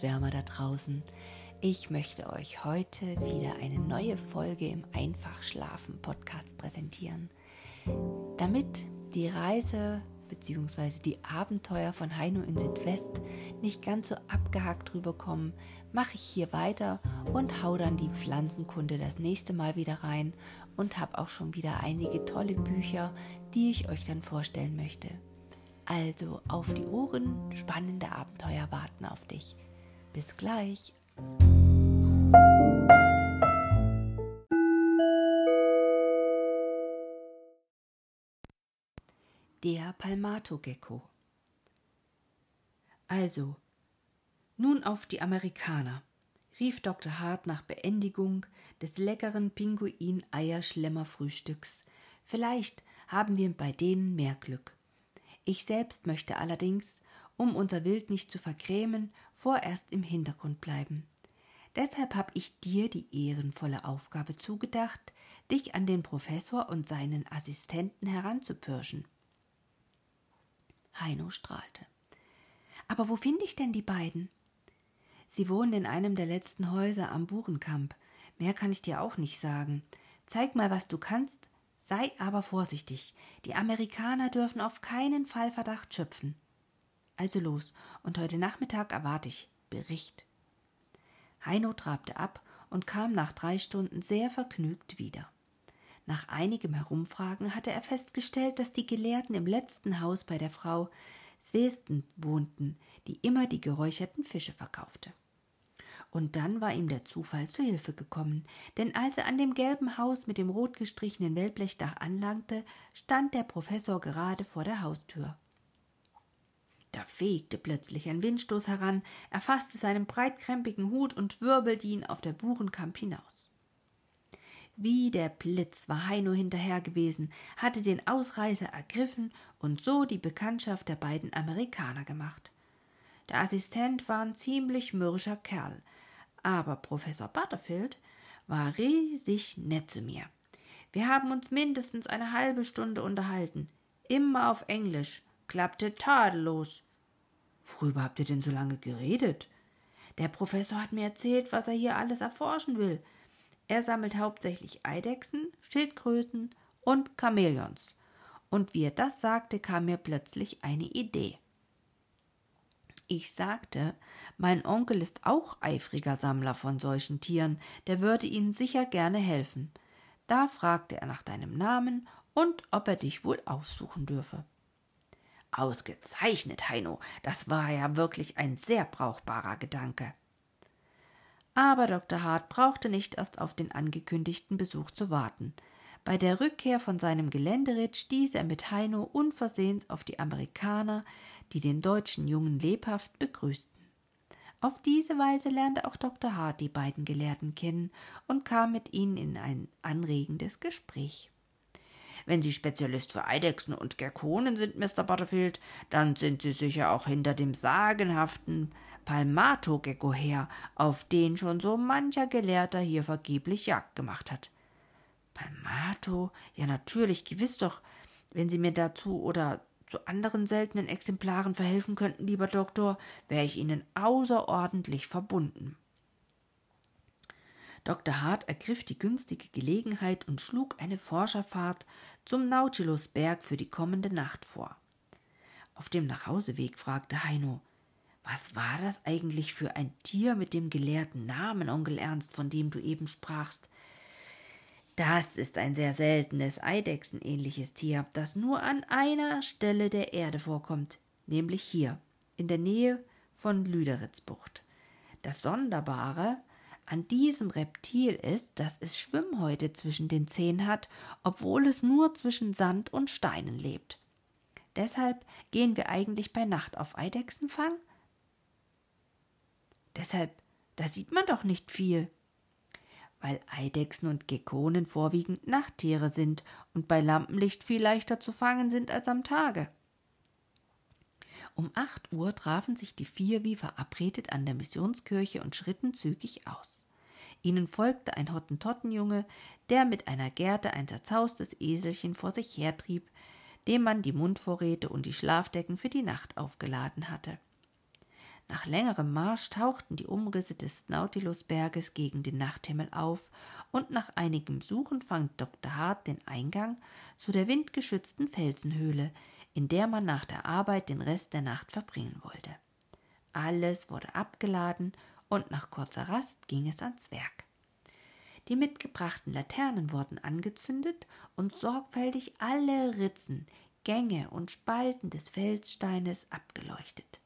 Vogelschwärmer da draußen. Ich möchte euch heute wieder eine neue Folge im Einfachschlafen Podcast präsentieren. Damit die Reise bzw. die Abenteuer von Heino in Südwest nicht ganz so abgehackt rüberkommen, mache ich hier weiter und hau dann die Pflanzenkunde das nächste Mal wieder rein und habe auch schon wieder einige tolle Bücher, die ich euch dann vorstellen möchte. Also auf die Ohren, spannende Abenteuer warten auf dich. Bis gleich. Der Palmato-Gecko. Also, nun auf die Amerikaner, rief Dr. Hart nach Beendigung des leckeren Pinguin-Eierschlemmer-Frühstücks. Vielleicht haben wir bei denen mehr Glück. Ich selbst möchte allerdings, um unser Wild nicht zu vergrämen, vorerst im Hintergrund bleiben. Deshalb habe ich dir die ehrenvolle Aufgabe zugedacht, dich an den Professor und seinen Assistenten heranzupirschen. Heino strahlte. Aber wo finde ich denn die beiden? Sie wohnen in einem der letzten Häuser am Burenkamp. Mehr kann ich dir auch nicht sagen. Zeig mal, was du kannst, Sei aber vorsichtig. Die Amerikaner dürfen auf keinen Fall Verdacht schöpfen. Also los, und heute Nachmittag erwarte ich Bericht. Heino trabte ab und kam nach drei Stunden sehr vergnügt wieder. Nach einigem Herumfragen hatte er festgestellt, dass die Gelehrten im letzten Haus bei der Frau Svesten wohnten, die immer die geräucherten Fische verkaufte. Und dann war ihm der Zufall zu Hilfe gekommen, denn als er an dem gelben Haus mit dem rot gestrichenen Wellblechdach anlangte, stand der Professor gerade vor der Haustür. Da fegte plötzlich ein Windstoß heran, erfasste seinen breitkrempigen Hut und wirbelte ihn auf der Burenkamp hinaus. Wie der Blitz war Heino hinterher gewesen, hatte den Ausreißer ergriffen und so die Bekanntschaft der beiden Amerikaner gemacht. Der Assistent war ein ziemlich mürrischer Kerl, aber Professor Butterfield war riesig nett zu mir. Wir haben uns mindestens eine halbe Stunde unterhalten. Immer auf Englisch. Klappte tadellos. Worüber habt ihr denn so lange geredet? Der Professor hat mir erzählt, was er hier alles erforschen will. Er sammelt hauptsächlich Eidechsen, Schildkröten und Chamäleons. Und wie er das sagte, kam mir plötzlich eine Idee. Ich sagte, mein Onkel ist auch eifriger Sammler von solchen Tieren, der würde Ihnen sicher gerne helfen. Da fragte er nach deinem Namen und ob er dich wohl aufsuchen dürfe. Ausgezeichnet, Heino, das war ja wirklich ein sehr brauchbarer Gedanke. Aber Dr. Hart brauchte nicht erst auf den angekündigten Besuch zu warten. Bei der Rückkehr von seinem Geländeritt stieß er mit Heino unversehens auf die Amerikaner, die den deutschen Jungen lebhaft begrüßten. Auf diese Weise lernte auch Dr. Hart die beiden Gelehrten kennen und kam mit ihnen in ein anregendes Gespräch. Wenn Sie Spezialist für Eidechsen und Gerkonen sind, Mr. Butterfield, dann sind Sie sicher auch hinter dem sagenhaften Palmato-Gecko her, auf den schon so mancher Gelehrter hier vergeblich Jagd gemacht hat. Palmato? Ja, natürlich, gewiss doch. Wenn Sie mir dazu oder zu anderen seltenen Exemplaren verhelfen könnten, lieber Doktor, wäre ich Ihnen außerordentlich verbunden. Dr. Hart ergriff die günstige Gelegenheit und schlug eine Forscherfahrt zum Nautilusberg für die kommende Nacht vor. Auf dem Nachhauseweg fragte Heino, was war das eigentlich für ein Tier mit dem gelehrten Namen, Onkel Ernst, von dem du eben sprachst? Das ist ein sehr seltenes Eidechsenähnliches Tier, das nur an einer Stelle der Erde vorkommt, nämlich hier, in der Nähe von Lüderitzbucht. Das Sonderbare an diesem Reptil ist, dass es Schwimmhäute zwischen den Zähnen hat, obwohl es nur zwischen Sand und Steinen lebt. Deshalb gehen wir eigentlich bei Nacht auf Eidechsenfang? Deshalb, da sieht man doch nicht viel weil Eidechsen und Geckonen vorwiegend Nachttiere sind und bei Lampenlicht viel leichter zu fangen sind als am Tage. Um acht Uhr trafen sich die vier wie verabredet an der Missionskirche und schritten zügig aus. Ihnen folgte ein Hottentottenjunge, der mit einer Gerte ein zerzaustes Eselchen vor sich hertrieb, dem man die Mundvorräte und die Schlafdecken für die Nacht aufgeladen hatte. Nach längerem Marsch tauchten die Umrisse des Nautilusberges gegen den Nachthimmel auf, und nach einigem Suchen fand Dr. Hart den Eingang zu der windgeschützten Felsenhöhle, in der man nach der Arbeit den Rest der Nacht verbringen wollte. Alles wurde abgeladen, und nach kurzer Rast ging es ans Werk. Die mitgebrachten Laternen wurden angezündet und sorgfältig alle Ritzen, Gänge und Spalten des Felssteines abgeleuchtet.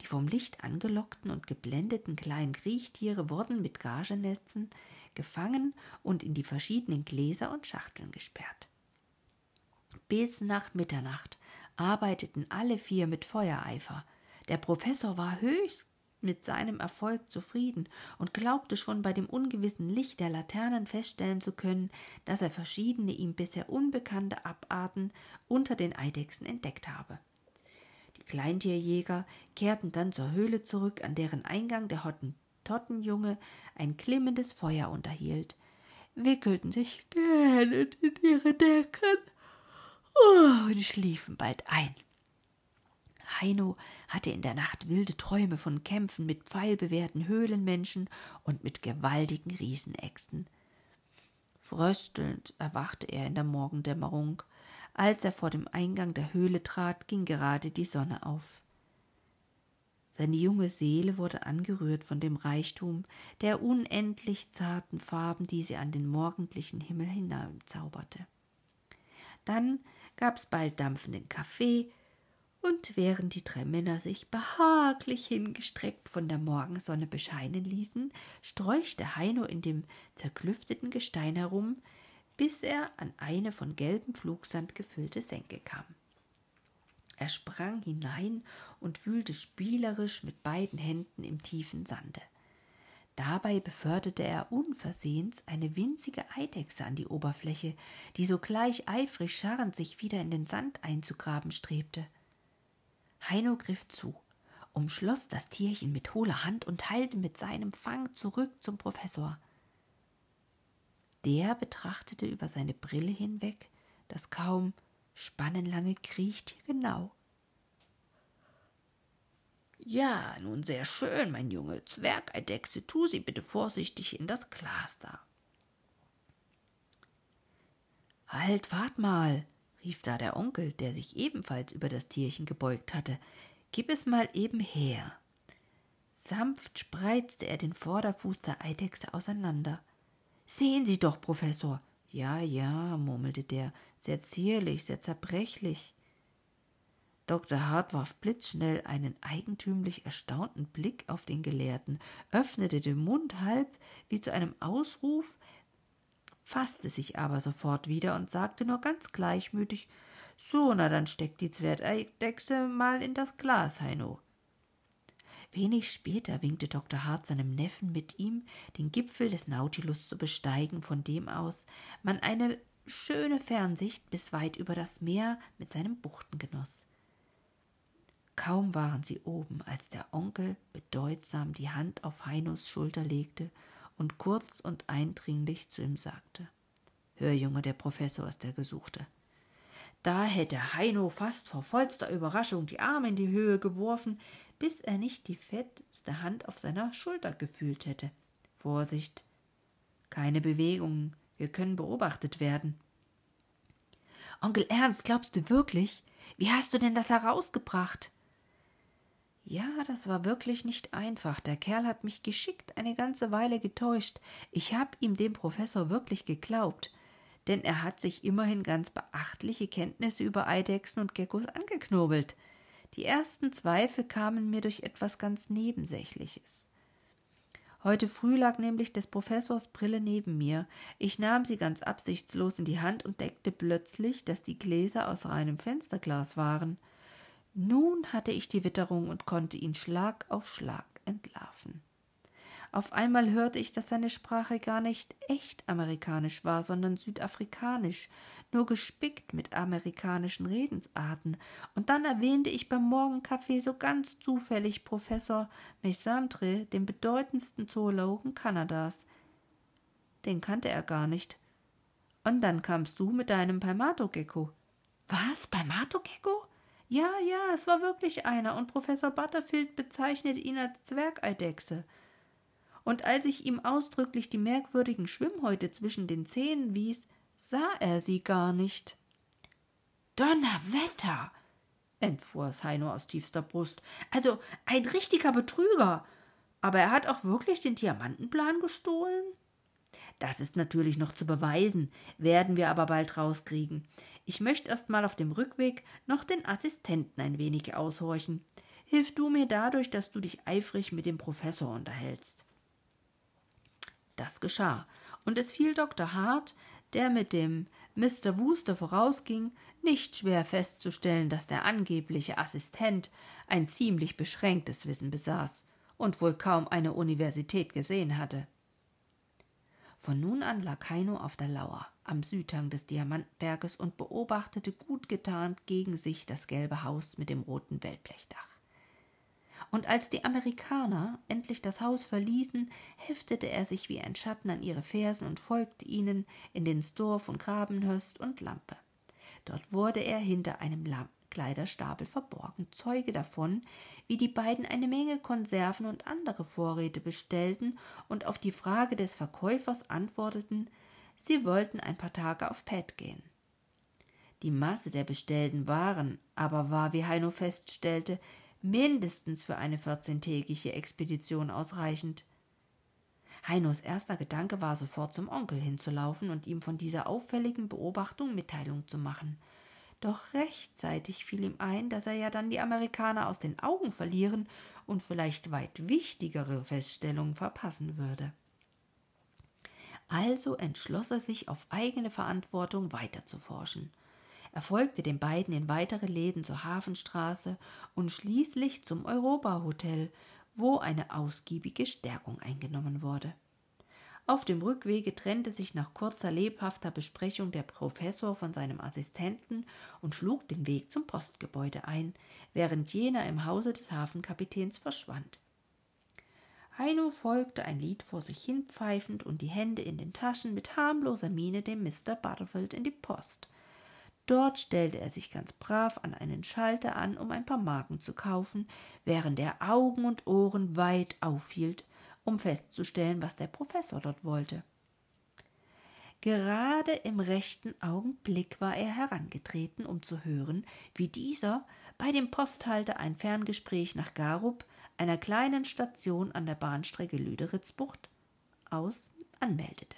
Die vom Licht angelockten und geblendeten kleinen Kriechtiere wurden mit Gagenetzen gefangen und in die verschiedenen Gläser und Schachteln gesperrt. Bis nach Mitternacht arbeiteten alle vier mit Feuereifer. Der Professor war höchst mit seinem Erfolg zufrieden und glaubte schon bei dem ungewissen Licht der Laternen feststellen zu können, dass er verschiedene ihm bisher unbekannte Abarten unter den Eidechsen entdeckt habe. Kleintierjäger kehrten dann zur Höhle zurück, an deren Eingang der Hottentottenjunge ein klimmendes Feuer unterhielt, wickelten sich gähnend in ihre Decken oh, und schliefen bald ein. Heino hatte in der Nacht wilde Träume von Kämpfen mit pfeilbewehrten Höhlenmenschen und mit gewaltigen Riesenäxten. Fröstelnd erwachte er in der Morgendämmerung als er vor dem Eingang der Höhle trat, ging gerade die Sonne auf. Seine junge Seele wurde angerührt von dem Reichtum der unendlich zarten Farben, die sie an den morgendlichen Himmel hineinzauberte. Dann gab's bald dampfenden Kaffee, und während die drei Männer sich behaglich hingestreckt von der Morgensonne bescheinen ließen, streuchte Heino in dem zerklüfteten Gestein herum, bis er an eine von gelbem Flugsand gefüllte Senke kam. Er sprang hinein und wühlte spielerisch mit beiden Händen im tiefen Sande. Dabei beförderte er unversehens eine winzige Eidechse an die Oberfläche, die sogleich eifrig scharrend sich wieder in den Sand einzugraben strebte. Heino griff zu, umschloss das Tierchen mit hohler Hand und eilte mit seinem Fang zurück zum Professor. Der betrachtete über seine Brille hinweg das kaum spannenlange Kriechtier genau. Ja, nun sehr schön, mein Junge. Zwergeidechse, tu sie bitte vorsichtig in das Glas da. Halt, wart mal, rief da der Onkel, der sich ebenfalls über das Tierchen gebeugt hatte. Gib es mal eben her. Sanft spreizte er den Vorderfuß der Eidechse auseinander. Sehen Sie doch, Professor. Ja, ja, murmelte der, sehr zierlich, sehr zerbrechlich. Dr. Hart warf blitzschnell einen eigentümlich erstaunten Blick auf den Gelehrten, öffnete den Mund halb wie zu einem Ausruf, fasste sich aber sofort wieder und sagte nur ganz gleichmütig So, na dann steckt die Zwergeidechse mal in das Glas, Heino. Wenig später winkte Dr. Hart seinem Neffen mit ihm, den Gipfel des Nautilus zu besteigen, von dem aus man eine schöne Fernsicht bis weit über das Meer mit seinen Buchten genoss. Kaum waren sie oben, als der Onkel bedeutsam die Hand auf Heinos Schulter legte und kurz und eindringlich zu ihm sagte Hör, Junge, der Professor ist der Gesuchte. Da hätte Heino fast vor vollster Überraschung die Arme in die Höhe geworfen, bis er nicht die fetteste Hand auf seiner Schulter gefühlt hätte. Vorsicht, keine Bewegungen, wir können beobachtet werden. Onkel Ernst, glaubst du wirklich? Wie hast du denn das herausgebracht? Ja, das war wirklich nicht einfach. Der Kerl hat mich geschickt eine ganze Weile getäuscht. Ich hab ihm dem Professor wirklich geglaubt, denn er hat sich immerhin ganz beachtliche Kenntnisse über Eidechsen und Geckos angeknobelt. Die ersten Zweifel kamen mir durch etwas ganz Nebensächliches. Heute früh lag nämlich des Professors Brille neben mir. Ich nahm sie ganz absichtslos in die Hand und deckte plötzlich, dass die Gläser aus reinem Fensterglas waren. Nun hatte ich die Witterung und konnte ihn Schlag auf Schlag entlarven. Auf einmal hörte ich, dass seine Sprache gar nicht echt amerikanisch war, sondern südafrikanisch, nur gespickt mit amerikanischen Redensarten. Und dann erwähnte ich beim Morgenkaffee so ganz zufällig Professor Mesantre, den bedeutendsten Zoologen Kanadas. Den kannte er gar nicht. Und dann kamst du mit deinem Palmato-Gecko. Was? Palmato-Gecko? Ja, ja, es war wirklich einer, und Professor Butterfield bezeichnete ihn als Zwergeidechse. Und als ich ihm ausdrücklich die merkwürdigen Schwimmhäute zwischen den Zähnen wies, sah er sie gar nicht. Donnerwetter! entfuhr es Heino aus tiefster Brust. Also ein richtiger Betrüger. Aber er hat auch wirklich den Diamantenplan gestohlen? Das ist natürlich noch zu beweisen, werden wir aber bald rauskriegen. Ich möchte erst mal auf dem Rückweg noch den Assistenten ein wenig aushorchen. Hilf du mir dadurch, dass du dich eifrig mit dem Professor unterhältst. Das geschah, und es fiel Dr. Hart, der mit dem Mr. Wooster vorausging, nicht schwer festzustellen, dass der angebliche Assistent ein ziemlich beschränktes Wissen besaß und wohl kaum eine Universität gesehen hatte. Von nun an lag Heino auf der Lauer am Südhang des Diamantberges und beobachtete gut getarnt gegen sich das gelbe Haus mit dem roten Wellblechdach. Und als die Amerikaner endlich das Haus verließen, heftete er sich wie ein Schatten an ihre Fersen und folgte ihnen in den Store von Grabenhöst und Lampe. Dort wurde er hinter einem Kleiderstapel verborgen, Zeuge davon, wie die beiden eine Menge Konserven und andere Vorräte bestellten und auf die Frage des Verkäufers antworteten, sie wollten ein paar Tage auf Pet gehen. Die Masse der bestellten Waren aber war, wie Heino feststellte, mindestens für eine vierzehntägige Expedition ausreichend. Heinos erster Gedanke war sofort zum Onkel hinzulaufen und ihm von dieser auffälligen Beobachtung Mitteilung zu machen. Doch rechtzeitig fiel ihm ein, dass er ja dann die Amerikaner aus den Augen verlieren und vielleicht weit wichtigere Feststellungen verpassen würde. Also entschloss er sich, auf eigene Verantwortung weiterzuforschen. Er folgte den beiden in weitere Läden zur Hafenstraße und schließlich zum Europa-Hotel, wo eine ausgiebige Stärkung eingenommen wurde. Auf dem Rückwege trennte sich nach kurzer lebhafter Besprechung der Professor von seinem Assistenten und schlug den Weg zum Postgebäude ein, während jener im Hause des Hafenkapitäns verschwand. Heino folgte ein Lied vor sich hin pfeifend und die Hände in den Taschen mit harmloser Miene dem Mr. Butterfield in die Post. Dort stellte er sich ganz brav an einen Schalter an, um ein paar Marken zu kaufen, während er Augen und Ohren weit aufhielt, um festzustellen, was der Professor dort wollte. Gerade im rechten Augenblick war er herangetreten, um zu hören, wie dieser bei dem Posthalter ein Ferngespräch nach Garup, einer kleinen Station an der Bahnstrecke Lüderitzbucht, aus anmeldete.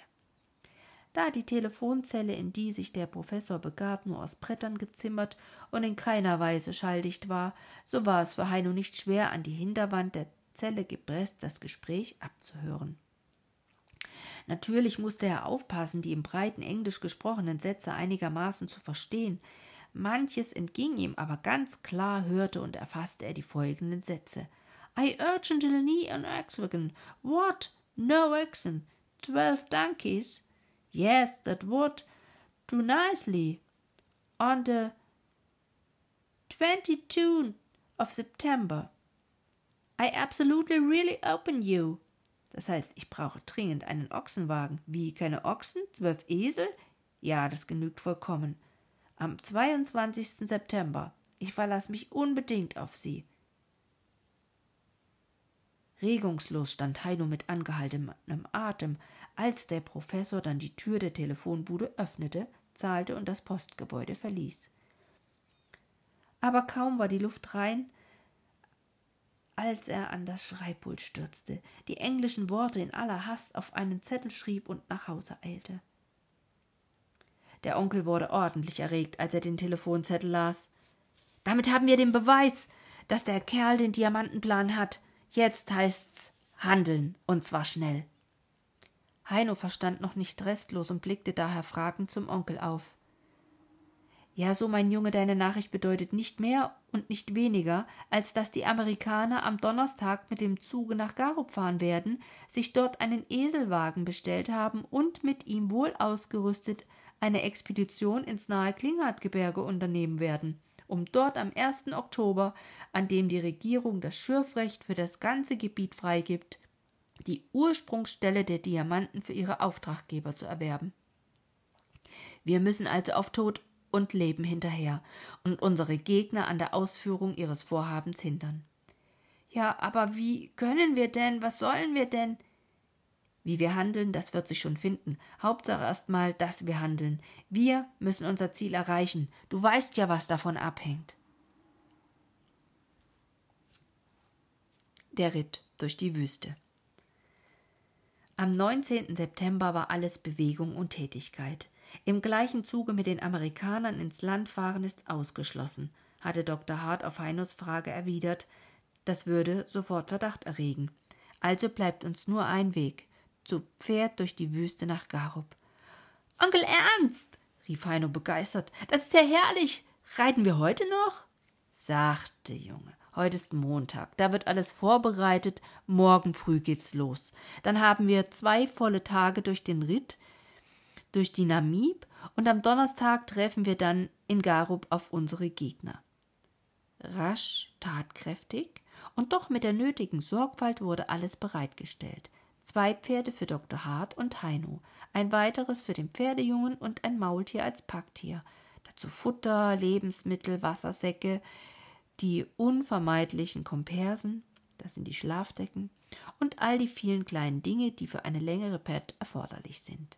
Da die Telefonzelle, in die sich der Professor begab, nur aus Brettern gezimmert und in keiner Weise schalldicht war, so war es für Heino nicht schwer, an die Hinterwand der Zelle gepresst das Gespräch abzuhören. Natürlich musste er aufpassen, die im breiten Englisch gesprochenen Sätze einigermaßen zu verstehen. Manches entging ihm, aber ganz klar hörte und erfasste er die folgenden Sätze. I urgently need an Exwagon. What? No oxen. Twelve donkeys. Yes, that would do nicely. On the 22 of September. I absolutely really open you. Das heißt, ich brauche dringend einen Ochsenwagen. Wie, keine Ochsen? Zwölf Esel? Ja, das genügt vollkommen. Am 22. September. Ich verlasse mich unbedingt auf Sie. Regungslos stand Heino mit angehaltenem Atem, als der Professor dann die Tür der Telefonbude öffnete, zahlte und das Postgebäude verließ. Aber kaum war die Luft rein, als er an das Schreibpult stürzte, die englischen Worte in aller Hast auf einen Zettel schrieb und nach Hause eilte. Der Onkel wurde ordentlich erregt, als er den Telefonzettel las. Damit haben wir den Beweis, dass der Kerl den Diamantenplan hat, Jetzt heißt's handeln, und zwar schnell. Heino verstand noch nicht restlos und blickte daher fragend zum Onkel auf. Ja, so, mein Junge, deine Nachricht bedeutet nicht mehr und nicht weniger, als dass die Amerikaner am Donnerstag mit dem Zuge nach Garup fahren werden, sich dort einen Eselwagen bestellt haben und mit ihm wohl ausgerüstet eine Expedition ins nahe Klinghartgebirge unternehmen werden um dort am 1. Oktober, an dem die Regierung das Schürfrecht für das ganze Gebiet freigibt, die Ursprungsstelle der Diamanten für ihre Auftraggeber zu erwerben. Wir müssen also auf Tod und leben hinterher und unsere Gegner an der Ausführung ihres Vorhabens hindern. Ja, aber wie können wir denn? Was sollen wir denn? Wie wir handeln, das wird sich schon finden. Hauptsache erst mal, dass wir handeln. Wir müssen unser Ziel erreichen. Du weißt ja, was davon abhängt. Der Ritt durch die Wüste. Am 19. September war alles Bewegung und Tätigkeit. Im gleichen Zuge mit den Amerikanern ins Land fahren ist ausgeschlossen, hatte Dr. Hart auf Heinos Frage erwidert. Das würde sofort Verdacht erregen. Also bleibt uns nur ein Weg zu Pferd durch die Wüste nach Garup. Onkel Ernst, rief Heino begeistert, das ist ja herrlich. Reiten wir heute noch? Sachte, Junge. Heute ist Montag, da wird alles vorbereitet, morgen früh geht's los. Dann haben wir zwei volle Tage durch den Ritt, durch die Namib und am Donnerstag treffen wir dann in Garup auf unsere Gegner. Rasch, tatkräftig und doch mit der nötigen Sorgfalt wurde alles bereitgestellt zwei Pferde für Dr. Hart und Heino, ein weiteres für den Pferdejungen und ein Maultier als Packtier, dazu Futter, Lebensmittel, Wassersäcke, die unvermeidlichen Kompersen, das sind die Schlafdecken, und all die vielen kleinen Dinge, die für eine längere Pet erforderlich sind.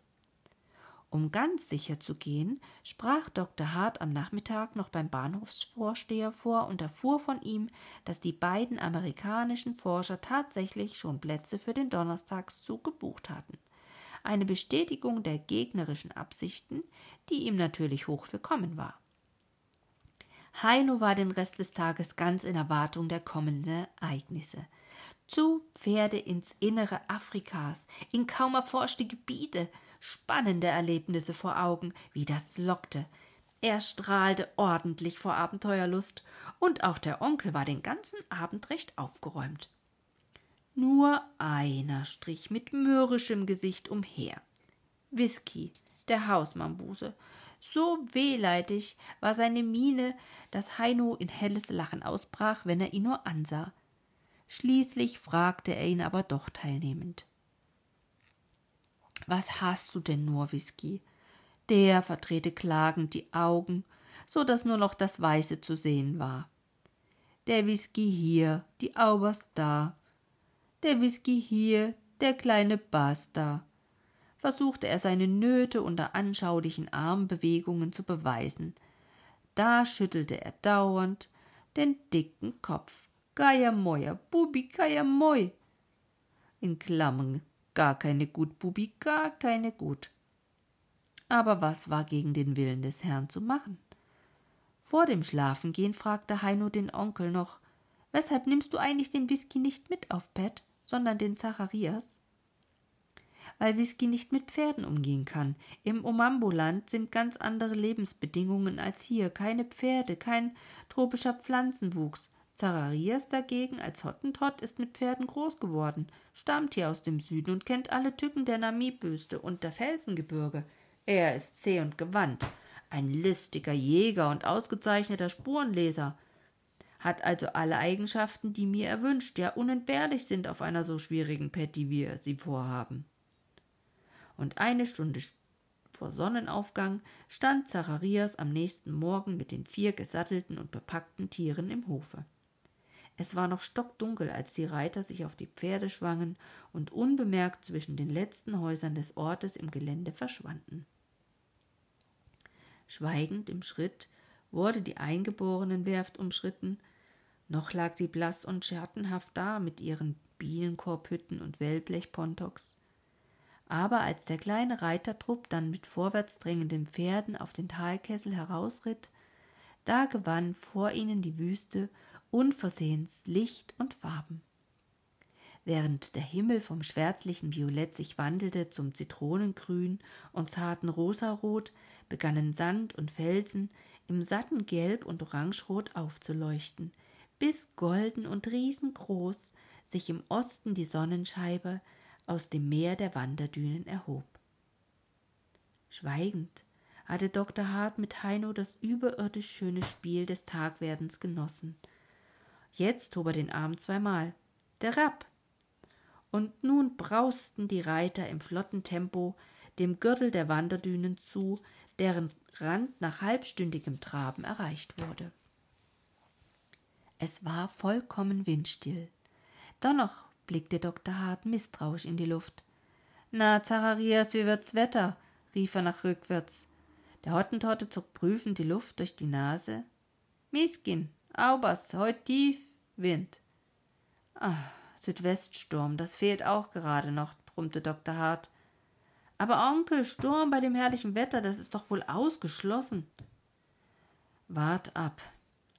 Um ganz sicher zu gehen, sprach Dr. Hart am Nachmittag noch beim Bahnhofsvorsteher vor und erfuhr von ihm, dass die beiden amerikanischen Forscher tatsächlich schon Plätze für den Donnerstagszug gebucht hatten. Eine Bestätigung der gegnerischen Absichten, die ihm natürlich hoch willkommen war. Heino war den Rest des Tages ganz in Erwartung der kommenden Ereignisse. Zu Pferde ins Innere Afrikas, in kaum erforschte Gebiete, spannende Erlebnisse vor Augen, wie das lockte. Er strahlte ordentlich vor Abenteuerlust, und auch der Onkel war den ganzen Abend recht aufgeräumt. Nur einer strich mit mürrischem Gesicht umher. Whisky, der Hausmambuse. So wehleidig war seine Miene, dass Heino in helles Lachen ausbrach, wenn er ihn nur ansah. Schließlich fragte er ihn aber doch teilnehmend. Was hast du denn nur, Whisky? Der verdrehte klagend die Augen, so dass nur noch das Weiße zu sehen war. Der Whisky hier, die Aubers da. Der Whisky hier, der kleine Bass da. Versuchte er seine Nöte unter anschaulichen Armbewegungen zu beweisen. Da schüttelte er dauernd den dicken Kopf. Geiermoyer, Bubi, Geiermoi. In Klammern Gar keine gut, Bubi, gar keine gut. Aber was war gegen den Willen des Herrn zu machen? Vor dem Schlafengehen fragte Heino den Onkel noch, weshalb nimmst du eigentlich den Whisky nicht mit auf Bett, sondern den Zacharias? Weil Whisky nicht mit Pferden umgehen kann. Im Omamboland sind ganz andere Lebensbedingungen als hier, keine Pferde, kein tropischer Pflanzenwuchs. Zacharias dagegen als Hottentott ist mit Pferden groß geworden, stammt hier aus dem Süden und kennt alle Tücken der Namibwüste und der Felsengebirge. Er ist zäh und gewandt, ein listiger Jäger und ausgezeichneter Spurenleser, hat also alle Eigenschaften, die mir erwünscht, ja unentbehrlich sind auf einer so schwierigen Pet, wie wir sie vorhaben. Und eine Stunde vor Sonnenaufgang stand Zacharias am nächsten Morgen mit den vier gesattelten und bepackten Tieren im Hofe. Es war noch stockdunkel, als die Reiter sich auf die Pferde schwangen und unbemerkt zwischen den letzten Häusern des Ortes im Gelände verschwanden. Schweigend im Schritt wurde die Eingeborenenwerft umschritten, noch lag sie blass und schattenhaft da mit ihren Bienenkorbhütten und Wellblechpontoks. Aber als der kleine Reitertrupp dann mit vorwärts drängenden Pferden auf den Talkessel herausritt, da gewann vor ihnen die Wüste unversehens Licht und Farben. Während der Himmel vom schwärzlichen Violett sich wandelte zum Zitronengrün und zarten Rosarot, begannen Sand und Felsen im satten Gelb und Orangerot aufzuleuchten, bis golden und riesengroß sich im Osten die Sonnenscheibe aus dem Meer der Wanderdünen erhob. Schweigend hatte Dr. Hart mit Heino das überirdisch schöne Spiel des Tagwerdens genossen Jetzt hob er den Arm zweimal. Der Rapp! Und nun brausten die Reiter im flotten Tempo dem Gürtel der Wanderdünen zu, deren Rand nach halbstündigem Traben erreicht wurde. Es war vollkommen windstill. Dennoch blickte Dr. Hart misstrauisch in die Luft. Na, Zacharias, wie wird's Wetter? rief er nach rückwärts. Der Hottentotte zog prüfend die Luft durch die Nase. Miskin, Aubers, heut tief Wind. Ah, Südweststurm, das fehlt auch gerade noch, brummte Dr. Hart. Aber Onkel, Sturm bei dem herrlichen Wetter, das ist doch wohl ausgeschlossen. Wart ab,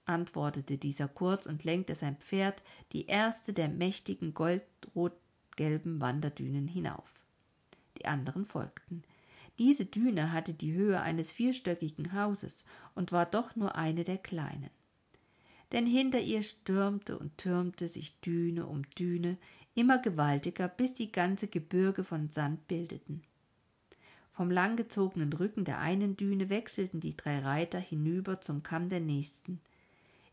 antwortete dieser kurz und lenkte sein Pferd die erste der mächtigen goldrot-gelben Wanderdünen hinauf. Die anderen folgten. Diese Düne hatte die Höhe eines vierstöckigen Hauses und war doch nur eine der kleinen. Denn hinter ihr stürmte und türmte sich Düne um Düne, immer gewaltiger, bis sie ganze Gebirge von Sand bildeten. Vom langgezogenen Rücken der einen Düne wechselten die drei Reiter hinüber zum Kamm der nächsten,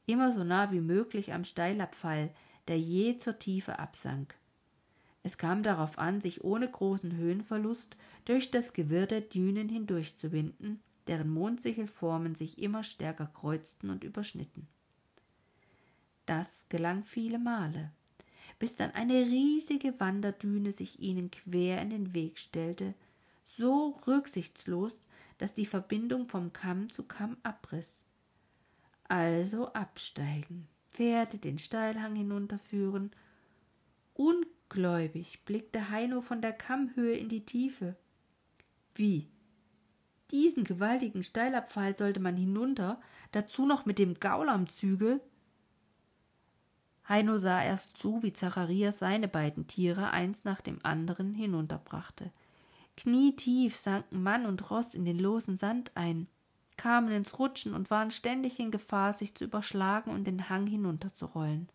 immer so nah wie möglich am Steilabfall, der je zur Tiefe absank. Es kam darauf an, sich ohne großen Höhenverlust durch das Gewirr der Dünen hindurchzuwinden, deren Mondsichelformen sich immer stärker kreuzten und überschnitten. Das gelang viele Male, bis dann eine riesige Wanderdüne sich ihnen quer in den Weg stellte, so rücksichtslos, dass die Verbindung vom Kamm zu Kamm abriss. Also absteigen, Pferde den Steilhang hinunterführen, Ungläubig blickte Heino von der Kammhöhe in die Tiefe. Wie? Diesen gewaltigen Steilabfall sollte man hinunter, dazu noch mit dem Gaul am Zügel? Heino sah erst zu, wie Zacharias seine beiden Tiere eins nach dem anderen hinunterbrachte. Knietief sanken Mann und Ross in den losen Sand ein, kamen ins Rutschen und waren ständig in Gefahr, sich zu überschlagen und den Hang hinunterzurollen.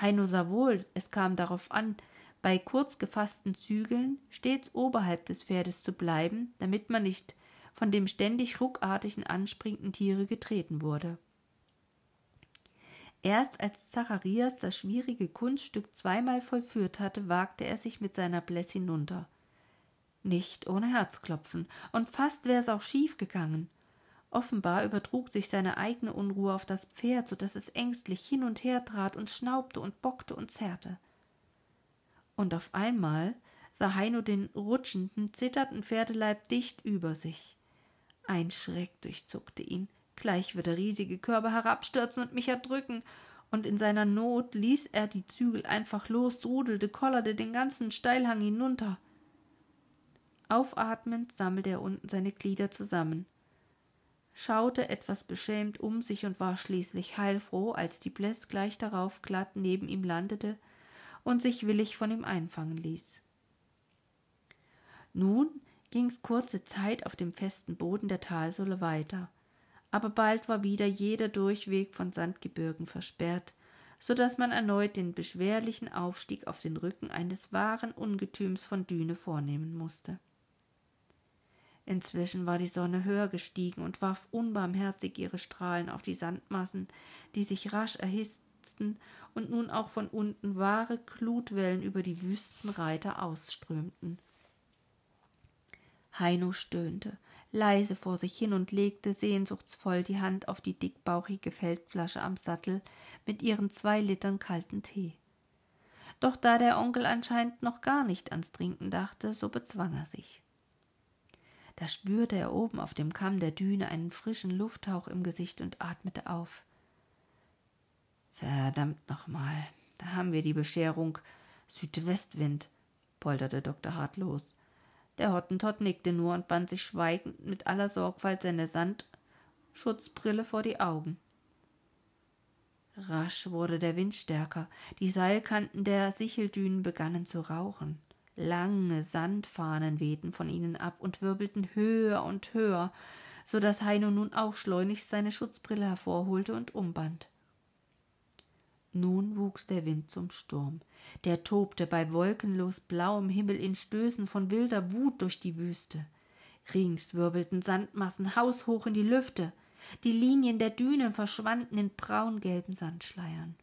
Heino sah wohl, es kam darauf an, bei kurz gefassten Zügeln stets oberhalb des Pferdes zu bleiben, damit man nicht von dem ständig ruckartigen anspringenden Tiere getreten wurde. Erst als Zacharias das schwierige Kunststück zweimal vollführt hatte, wagte er sich mit seiner Bläss hinunter. Nicht ohne Herzklopfen, und fast wäre es auch schief gegangen. Offenbar übertrug sich seine eigene Unruhe auf das Pferd, so dass es ängstlich hin und her trat und schnaubte und bockte und zerrte. Und auf einmal sah Heino den rutschenden, zitternden Pferdeleib dicht über sich. Ein Schreck durchzuckte ihn, gleich würde riesige Körper herabstürzen und mich erdrücken, und in seiner Not ließ er die Zügel einfach los, trudelte, kollerte den ganzen Steilhang hinunter. Aufatmend sammelte er unten seine Glieder zusammen schaute etwas beschämt um sich und war schließlich heilfroh, als die Bläss gleich darauf glatt neben ihm landete und sich willig von ihm einfangen ließ. Nun ging's kurze Zeit auf dem festen Boden der Talsohle weiter, aber bald war wieder jeder Durchweg von Sandgebirgen versperrt, so dass man erneut den beschwerlichen Aufstieg auf den Rücken eines wahren Ungetüms von Düne vornehmen musste. Inzwischen war die Sonne höher gestiegen und warf unbarmherzig ihre Strahlen auf die Sandmassen, die sich rasch erhitzten und nun auch von unten wahre Glutwellen über die Wüstenreiter ausströmten. Heino stöhnte leise vor sich hin und legte sehnsuchtsvoll die Hand auf die dickbauchige Feldflasche am Sattel mit ihren zwei Litern kalten Tee. Doch da der Onkel anscheinend noch gar nicht ans Trinken dachte, so bezwang er sich. Da spürte er oben auf dem Kamm der Düne einen frischen Lufthauch im Gesicht und atmete auf. Verdammt nochmal, da haben wir die Bescherung. Südwestwind, polterte Dr. Hart los. Der Hottentott nickte nur und band sich schweigend mit aller Sorgfalt seine Sandschutzbrille vor die Augen. Rasch wurde der Wind stärker, die Seilkanten der Sicheldünen begannen zu rauchen. Lange Sandfahnen wehten von ihnen ab und wirbelten höher und höher, so dass Heino nun auch schleunigst seine Schutzbrille hervorholte und umband. Nun wuchs der Wind zum Sturm. Der tobte bei wolkenlos blauem Himmel in Stößen von wilder Wut durch die Wüste. Rings wirbelten Sandmassen haushoch in die Lüfte. Die Linien der Dünen verschwanden in braungelben Sandschleiern.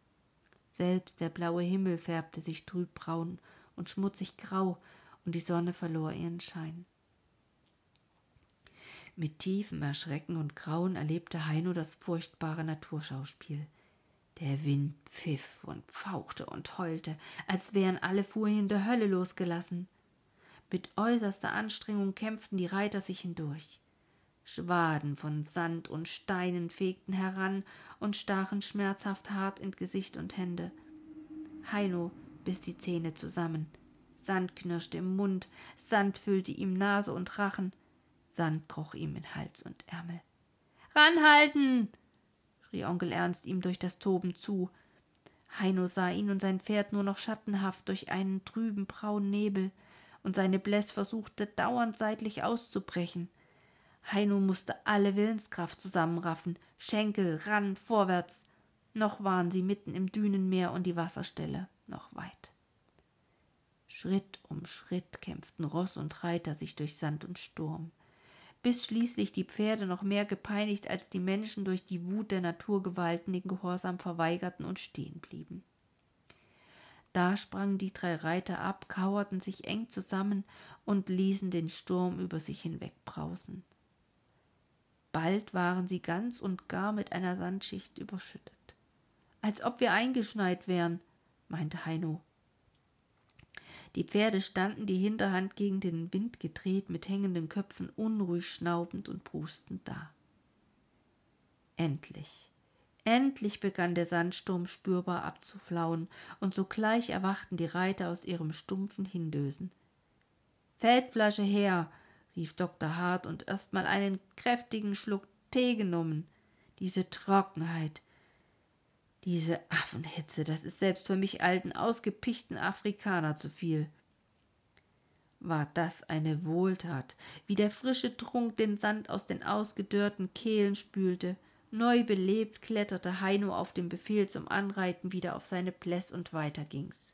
Selbst der blaue Himmel färbte sich trübbraun und schmutzig grau, und die Sonne verlor ihren Schein. Mit tiefem Erschrecken und Grauen erlebte Heino das furchtbare Naturschauspiel. Der Wind pfiff und fauchte und heulte, als wären alle Furien der Hölle losgelassen. Mit äußerster Anstrengung kämpften die Reiter sich hindurch. Schwaden von Sand und Steinen fegten heran und stachen schmerzhaft hart in Gesicht und Hände. Heino biss die Zähne zusammen. Sand knirschte im Mund, Sand füllte ihm Nase und Rachen, Sand kroch ihm in Hals und Ärmel. Ranhalten! Schrie Onkel Ernst ihm durch das Toben zu. Heino sah ihn und sein Pferd nur noch schattenhaft durch einen trüben braunen Nebel, und seine Bläss versuchte dauernd seitlich auszubrechen. Heino musste alle Willenskraft zusammenraffen, Schenkel, ran, vorwärts. Noch waren sie mitten im Dünenmeer und die Wasserstelle noch weit. Schritt um Schritt kämpften Ross und Reiter sich durch Sand und Sturm, bis schließlich die Pferde noch mehr gepeinigt als die Menschen durch die Wut der Naturgewalten den Gehorsam verweigerten und stehen blieben. Da sprangen die drei Reiter ab, kauerten sich eng zusammen und ließen den Sturm über sich hinwegbrausen. Bald waren sie ganz und gar mit einer Sandschicht überschüttet. Als ob wir eingeschneit wären, meinte Heino die Pferde standen die Hinterhand gegen den Wind gedreht, mit hängenden Köpfen unruhig schnaubend und prustend da. Endlich, endlich begann der Sandsturm spürbar abzuflauen, und sogleich erwachten die Reiter aus ihrem stumpfen Hindösen. Feldflasche her, rief Dr. Hart und erst mal einen kräftigen Schluck Tee genommen. Diese Trockenheit, diese Affenhitze, das ist selbst für mich alten, ausgepichten Afrikaner zu viel. War das eine Wohltat, wie der frische Trunk den Sand aus den ausgedörrten Kehlen spülte. Neu belebt kletterte Heino auf dem Befehl zum Anreiten wieder auf seine Pläss und weiter ging's.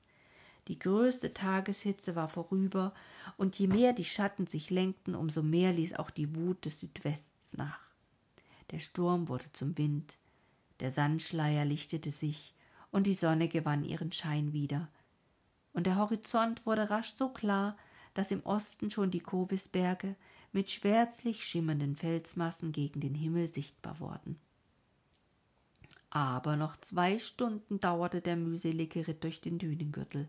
Die größte Tageshitze war vorüber, und je mehr die Schatten sich lenkten, umso mehr ließ auch die Wut des Südwests nach. Der Sturm wurde zum Wind, der Sandschleier lichtete sich, und die Sonne gewann ihren Schein wieder. Und der Horizont wurde rasch so klar, dass im Osten schon die Kovisberge mit schwärzlich schimmernden Felsmassen gegen den Himmel sichtbar wurden. Aber noch zwei Stunden dauerte der mühselige Ritt durch den Dünengürtel.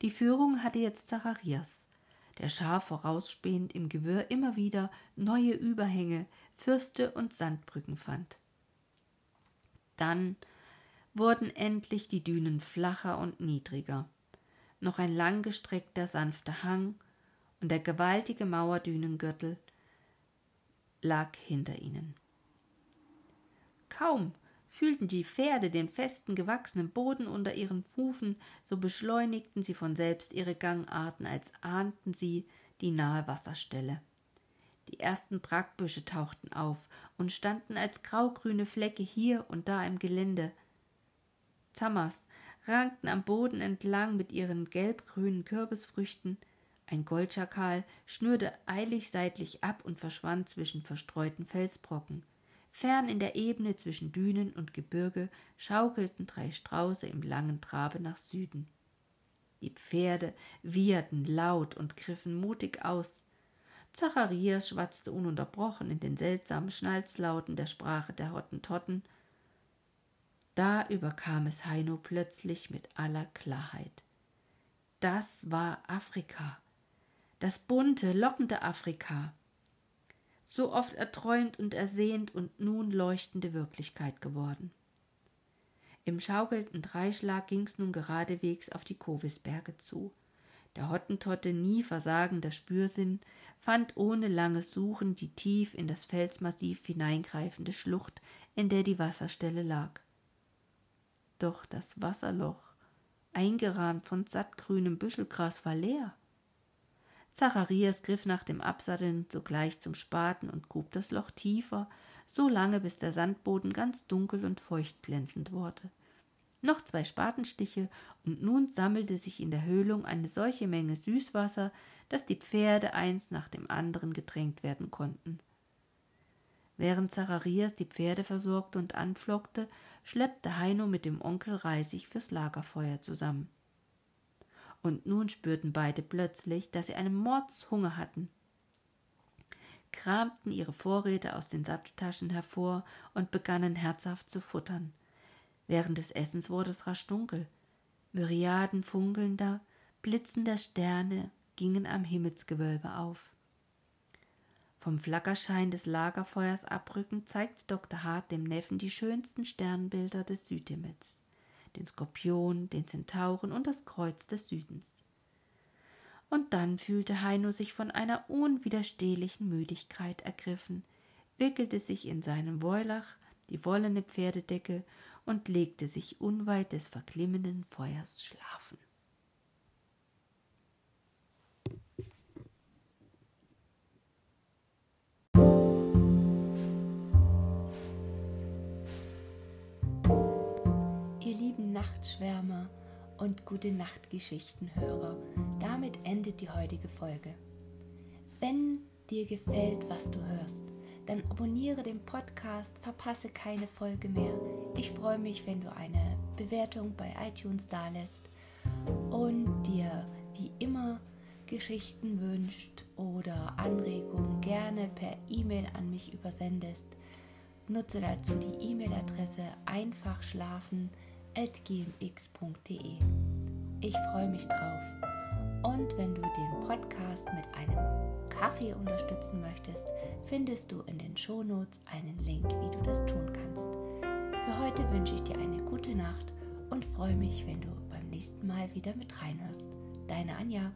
Die Führung hatte jetzt Zacharias, der scharf vorausspähend im Gewirr immer wieder neue Überhänge, Fürste und Sandbrücken fand. Dann wurden endlich die Dünen flacher und niedriger. Noch ein langgestreckter, sanfter Hang und der gewaltige Mauerdünengürtel lag hinter ihnen. Kaum fühlten die Pferde den festen, gewachsenen Boden unter ihren Hufen, so beschleunigten sie von selbst ihre Gangarten, als ahnten sie die nahe Wasserstelle. Die ersten Brackbüsche tauchten auf und standen als graugrüne Flecke hier und da im Gelände. Zammers rankten am Boden entlang mit ihren gelbgrünen Kürbisfrüchten. Ein Goldschakal schnürte eilig seitlich ab und verschwand zwischen verstreuten Felsbrocken. Fern in der Ebene zwischen Dünen und Gebirge schaukelten drei Strauße im langen Trabe nach Süden. Die Pferde wieherten laut und griffen mutig aus. Zacharias schwatzte ununterbrochen in den seltsamen Schnalzlauten der Sprache der Hottentotten. Da überkam es Heino plötzlich mit aller Klarheit. Das war Afrika, das bunte, lockende Afrika, so oft erträumt und ersehnt und nun leuchtende Wirklichkeit geworden. Im schaukelnden Dreischlag ging's nun geradewegs auf die Kovisberge zu. Der Hottentotte nie versagender Spürsinn fand ohne langes Suchen die tief in das Felsmassiv hineingreifende Schlucht, in der die Wasserstelle lag. Doch das Wasserloch, eingerahmt von sattgrünem Büschelgras, war leer. Zacharias griff nach dem Absatteln sogleich zum Spaten und grub das Loch tiefer, so lange bis der Sandboden ganz dunkel und feucht glänzend wurde noch zwei Spatenstiche, und nun sammelte sich in der Höhlung eine solche Menge Süßwasser, dass die Pferde eins nach dem anderen getränkt werden konnten. Während Zacharias die Pferde versorgte und anflockte, schleppte Heino mit dem Onkel Reisig fürs Lagerfeuer zusammen. Und nun spürten beide plötzlich, dass sie einen Mordshunger hatten. kramten ihre Vorräte aus den Satteltaschen hervor und begannen herzhaft zu futtern. Während des Essens wurde es rasch dunkel. Myriaden funkelnder, blitzender Sterne gingen am Himmelsgewölbe auf. Vom Flackerschein des Lagerfeuers abrückend zeigte Dr. Hart dem Neffen die schönsten Sternbilder des Südhimmels, den Skorpion, den Zentauren und das Kreuz des Südens. Und dann fühlte Heino sich von einer unwiderstehlichen Müdigkeit ergriffen, wickelte sich in seinen Woilach, die wollene Pferdedecke und legte sich unweit des verglimmenden Feuers schlafen. Ihr lieben Nachtschwärmer und gute Nachtgeschichtenhörer, damit endet die heutige Folge. Wenn dir gefällt, was du hörst, dann abonniere den Podcast, verpasse keine Folge mehr. Ich freue mich, wenn du eine Bewertung bei iTunes dalässt und dir wie immer Geschichten wünscht oder Anregungen gerne per E-Mail an mich übersendest. Nutze dazu die E-Mail-Adresse einfachschlafen.gmx.de. Ich freue mich drauf. Und wenn du den Podcast mit einem Kaffee unterstützen möchtest, findest du in den Shownotes einen Link, wie du das tun kannst. Für heute wünsche ich dir eine gute Nacht und freue mich, wenn du beim nächsten Mal wieder mit reinhörst. Deine Anja.